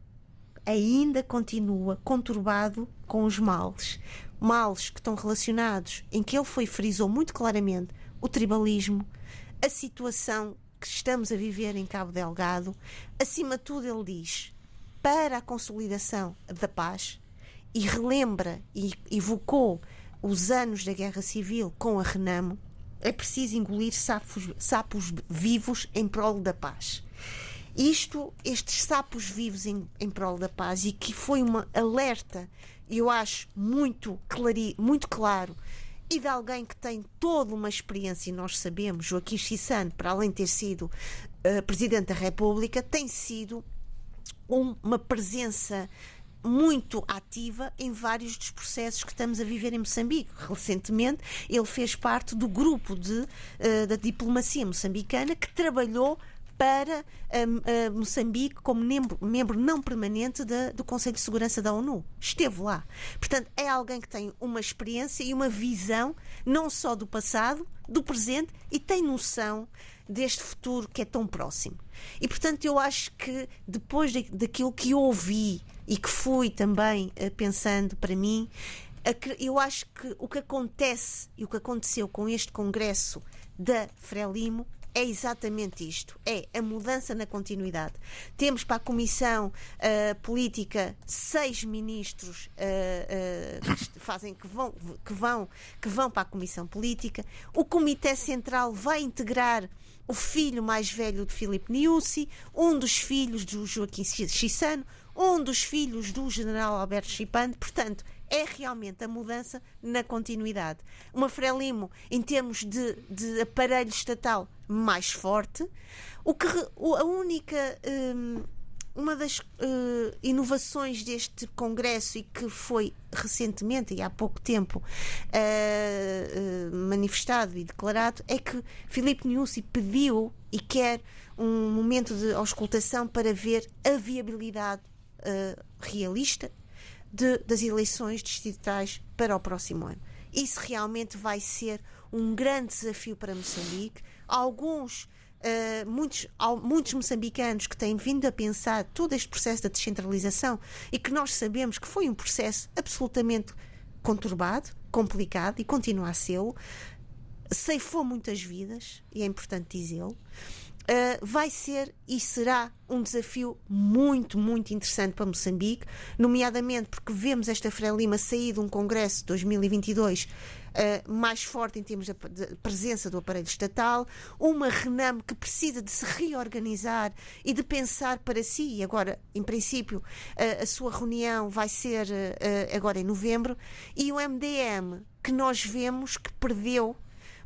ainda continua conturbado com os males. Males que estão relacionados, em que ele foi frisou muito claramente, o tribalismo, a situação que estamos a viver em Cabo Delgado. Acima de tudo, ele diz para a consolidação da paz e relembra e evocou os anos da Guerra Civil com a Renamo, é preciso engolir sapos, sapos vivos em prol da paz. Isto, estes sapos vivos em, em prol da paz, e que foi uma alerta, eu acho, muito, clari, muito claro, e de alguém que tem toda uma experiência, e nós sabemos, Joaquim Chissano, para além de ter sido uh, Presidente da República, tem sido um, uma presença muito ativa em vários dos processos que estamos a viver em Moçambique. Recentemente, ele fez parte do grupo de, uh, da diplomacia moçambicana que trabalhou para um, uh, Moçambique como membro, membro não permanente do Conselho de Segurança da ONU. Esteve lá. Portanto, é alguém que tem uma experiência e uma visão não só do passado, do presente e tem noção deste futuro que é tão próximo. E portanto, eu acho que depois de, daquilo que ouvi e que fui também uh, pensando para mim, eu acho que o que acontece e o que aconteceu com este congresso da Frelimo é exatamente isto: é a mudança na continuidade. Temos para a Comissão uh, Política seis ministros uh, uh, que fazem que vão, que vão que vão para a Comissão Política. O Comitê Central vai integrar o filho mais velho de Filipe Niusi, um dos filhos do Joaquim Chissano, um dos filhos do general Alberto Chipante. Portanto, é realmente a mudança na continuidade. Uma Frelimo, em termos de, de aparelho estatal, mais forte. O que a única. Hum, uma das uh, inovações deste Congresso e que foi recentemente e há pouco tempo uh, uh, manifestado e declarado é que Filipe Niusi pediu e quer um momento de auscultação para ver a viabilidade realista de, das eleições distritais para o próximo ano. Isso realmente vai ser um grande desafio para Moçambique. Alguns Uh, muitos, muitos moçambicanos que têm vindo a pensar todo este processo da descentralização e que nós sabemos que foi um processo absolutamente conturbado, complicado e continua a ser, ceifou muitas vidas, e é importante dizê-lo. Uh, vai ser e será um desafio muito, muito interessante para Moçambique, nomeadamente porque vemos esta Frelima sair de um Congresso de 2022 uh, mais forte em termos de, presença do aparelho estatal, uma RENAM que precisa de se reorganizar e de pensar para si, e agora, em princípio, uh, a sua reunião vai ser agora em novembro, e o MDM que nós vemos que perdeu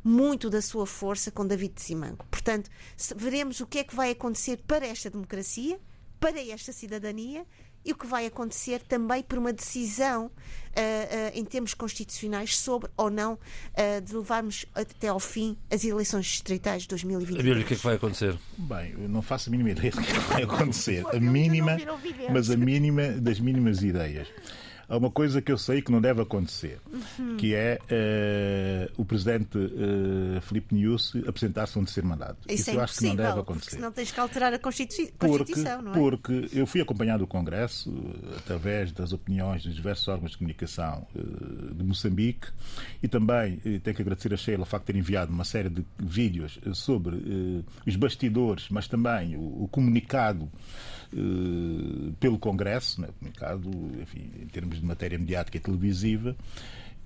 muito da sua força com David de Simango. Portanto, veremos o que é que vai acontecer para esta democracia, para esta cidadania e o que vai acontecer também por uma decisão uh, uh, em termos constitucionais sobre ou não uh, de levarmos até ao fim as eleições distritais de 2020. Abílio, o que é que vai acontecer? Bem, eu não faço a mínima ideia do que é vai acontecer. A mínima, mas a mínima das mínimas ideias há uma coisa que eu sei que não deve acontecer, uhum. que é uh, o presidente uh, Filipe Niusse apresentar-se um terceiro mandato. Isso, Isso é eu acho que não deve acontecer. Senão tens que alterar a Constituição, porque, não é? Porque eu fui acompanhado do Congresso através das opiniões dos diversos órgãos de comunicação uh, de Moçambique e também tenho que agradecer a Sheila o facto de ter enviado uma série de vídeos sobre os bastidores, mas também o, o comunicado pelo Congresso, né, comunicado enfim, em termos de matéria mediática e televisiva,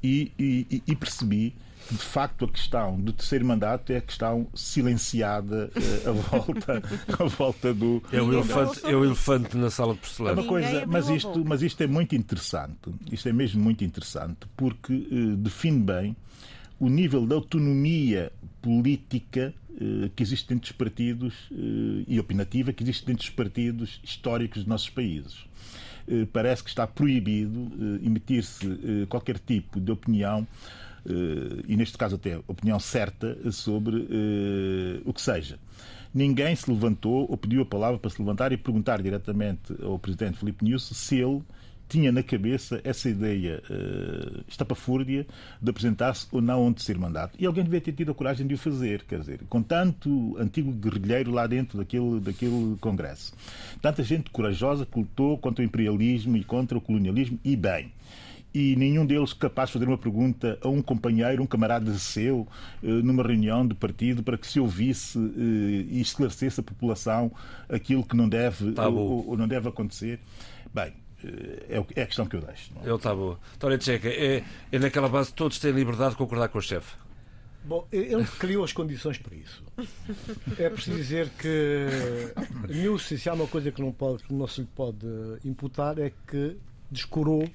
e, e, e, percebi que, de facto, a questão do terceiro mandato é a questão silenciada uh, à, volta, à volta do. É o, elefante, é o elefante na sala de porcelana. É uma coisa, mas isto, mas isto é muito interessante, isto é mesmo muito interessante, porque uh, define bem o nível de autonomia política que existe dentro dos partidos e opinativa que existe dentro dos partidos históricos dos nossos países. Eh, parece que está proibido eh, emitir-se eh, qualquer tipo de opinião e neste caso até opinião certa sobre o que seja. Ninguém se levantou ou pediu a palavra para se levantar e perguntar diretamente ao Presidente Filipe Nunes se ele tinha na cabeça essa ideia uh, estapafúrdia de apresentar-se ou não a um terceiro mandato. E alguém devia ter tido a coragem de o fazer, quer dizer, com tanto antigo guerrilheiro lá dentro daquele, daquele Congresso. Tanta gente corajosa que lutou contra o imperialismo e contra o colonialismo, e bem e nenhum deles capaz de fazer uma pergunta a um companheiro, um camarada seu, eh, numa reunião do partido, para que se ouvisse eh, e esclarecesse a população aquilo que não deve, tá ou, ou não deve acontecer. Bem, é, é a questão que eu deixo. Não? É? Ele está boa. Tória Tcheca, é, é naquela base todos têm liberdade de concordar com o chefe. Bom, ele criou as condições para isso. É preciso dizer que Nilce, se há uma coisa que não, pode, que não se lhe pode imputar, é que descurou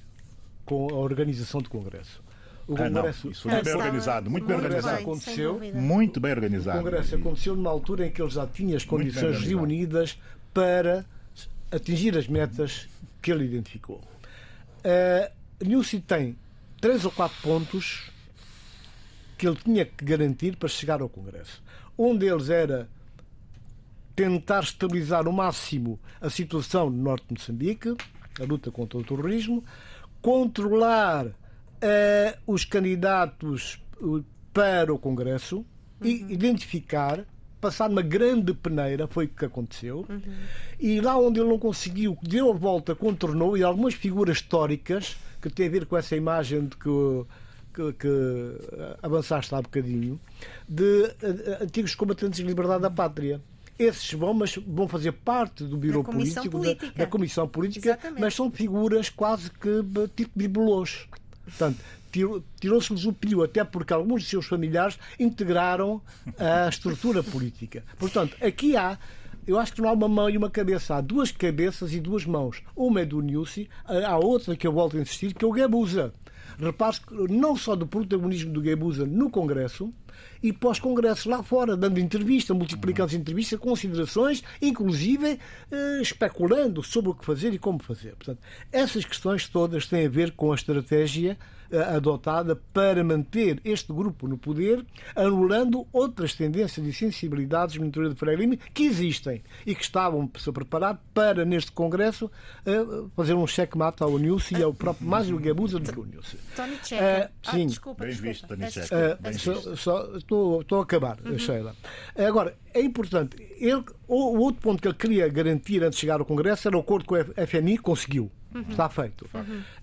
com a organização do Congresso. O Congresso ah, isso foi muito bem organizado, muito bem organizado. aconteceu, muito bem organizado. O Congresso aconteceu numa altura em que ele já tinha as condições reunidas para atingir as metas que ele identificou. Uh, Nilce tem três ou quatro pontos que ele tinha que garantir para chegar ao Congresso. Um deles era tentar estabilizar o máximo a situação no norte de Moçambique, a luta contra o terrorismo, controlar uh, os candidatos eh, para o Congresso e uhum. identificar passar uma grande peneira, foi o que aconteceu, uhum. e lá onde ele não conseguiu, deu a volta, contornou, e algumas figuras históricas, que tem a ver com essa imagem de que, que, que avançaste há bocadinho, de uh, antigos combatentes de liberdade da pátria. Esses vão, mas vão fazer parte do Biro Político, da, da, Comissão Política, Exatamente. mas são figuras quase que tipo bibelôs. Portanto, tirou-se-lhes o pio, até porque alguns de seus familiares integraram a estrutura política. Portanto, aqui há eu acho que não há uma mão e uma cabeça. Há duas cabeças e duas mãos. Uma é do Nussi, há outra que eu volto a insistir, que é o Gabusa. Repare não só do protagonismo do Gabusa no Congresso, e pós-congressos lá fora, dando entrevista, multiplicando entrevistas, considerações, inclusive eh, especulando sobre o que fazer e como fazer. Portanto, essas questões todas têm a ver com a estratégia adotada para manter este grupo no poder, anulando outras tendências e sensibilidades no interior de Freire que existem e que estavam-se a preparar para, neste Congresso, eh, fazer um cheque-mate ao Nilce e ao próprio mais o Gabusa do que o Nilce. Tony Checa. Uh, sim. Ah, desculpa, Bem desculpa. visto, Tony Checa. estou, a acabar, Uhum. Sheila. Agora, é importante. Ele, o, outro ponto que ele queria garantir antes de chegar ao Congresso era o acordo com o FMI, conseguiu. Uhum. Está feito.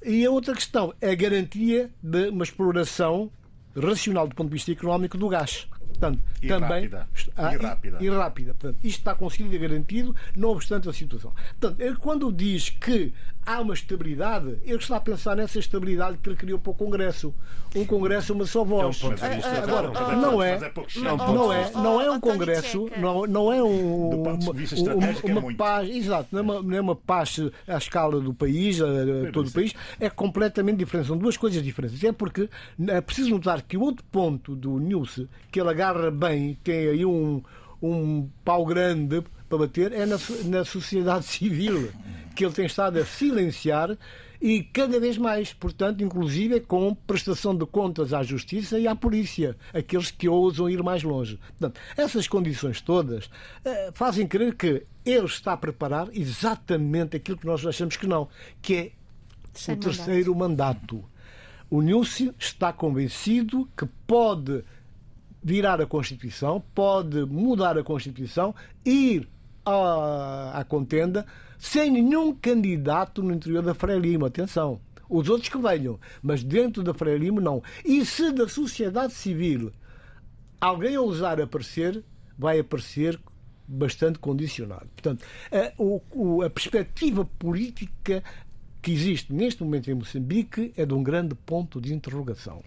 E a outra questão é a garantia de uma exploração racional do ponto de vista económico do gás. Portanto, E também rápida. Ah, E rápida. e rápida. Portanto, isto está conseguido e garantido, não obstante a situação. Portanto, ele, quando diz que há uma estabilidade, ele está a pensar nessa estabilidade que ele criou para o Congresso. Um Congresso, uma só voz. É um ponto de vista. Agora, é- não é, é Não, é, não é um congresso, não, não é um, uma, uma, é uma muito. paz, exato, não é uma, não é uma paz à escala do país, a, a todo o país, é completamente diferente. São duas coisas diferentes. É porque é preciso notar que o outro ponto do Nilce, que ele agarra bem, tem aí um, um pau grande para bater, é na, na sociedade civil, que ele tem estado a silenciar e cada vez mais, portanto, inclusive com prestação de contas à justiça e à polícia, aqueles que ousam ir mais longe. Portanto, essas condições todas eh, fazem crer que ele está a preparar exatamente aquilo que nós achamos que não, que é Terceiro o terceiro mandato. O Nilce está convencido que pode virar a Constituição, pode mudar a Constituição, ir à, à contenda sem nenhum candidato no interior da Freire Lima. Atenção. Os outros que venham, mas dentro da Freire Lima não. E se da sociedade civil alguém ousar aparecer, vai aparecer bastante condicionado. Portanto, a, o- a perspectiva política que existe neste momento em Moçambique é de um grande ponto de interrogação.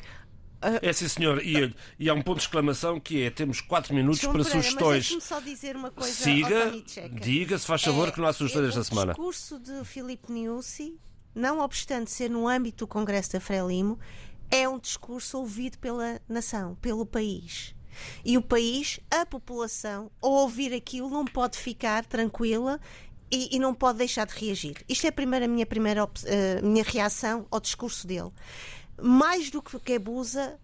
É sim, senhor. E, e há um ponto de exclamação que é: temos 4 minutos João para Pereira, sugestões. Mas só dizer uma coisa Siga, diga, se faz favor, É, que não há sugestões é, esta semana. O discurso de Filipe Niusi, não obstante ser no âmbito do Congresso da Frelimo, é um discurso ouvido pela nação, pelo país. E o país, a população, ao ouvir aquilo, não pode ficar tranquila e, e não pode deixar de reagir. Isto é a primeira, minha primeira eh, minha reação ao discurso dele. Mais do que abusa,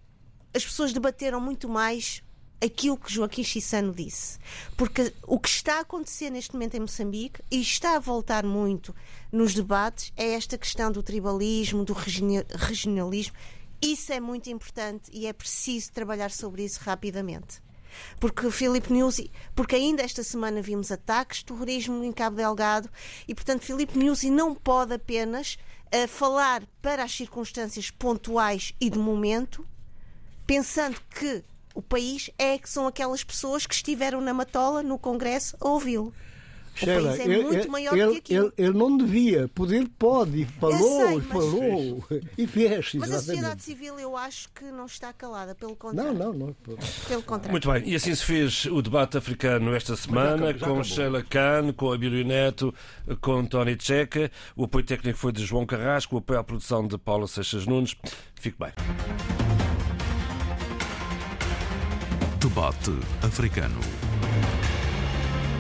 as pessoas debateram muito mais aquilo que Joaquim Chissano disse. Porque o que está a acontecer neste momento em Moçambique e está a voltar muito nos debates é esta questão do tribalismo, do regionalismo. Isso é muito importante e é preciso trabalhar sobre isso rapidamente. Porque Filipe Nyusi, porque ainda esta semana vimos ataques, terrorismo em Cabo Delgado e, portanto, Filipe Nyusi não pode apenas eh, falar para as circunstâncias pontuais e de momento, pensando que o país é que são aquelas pessoas que estiveram na Matola, no Congresso, a ouvi-lo. O Sheila, país é ele- muito ele- maior ele, que aquilo. Ele, ele não devia, poder pode, e falou, sei, e mas- falou, e fez, Mas a sociedade exatamente. civil eu acho que não está calada, pelo Não, contrário. não, não. Pelo contrário. Muito bem, e assim se fez o debate africano esta semana, acabou, já com. Sheila Khan, com Abílio Neto, com Tony Checa. O apoio técnico foi de João Carrasco, o apoio à produção de Paula Seixas Nunes. Fique bem. Debate africano.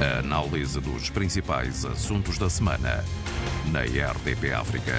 A análise dos principais assuntos da semana na RDP África.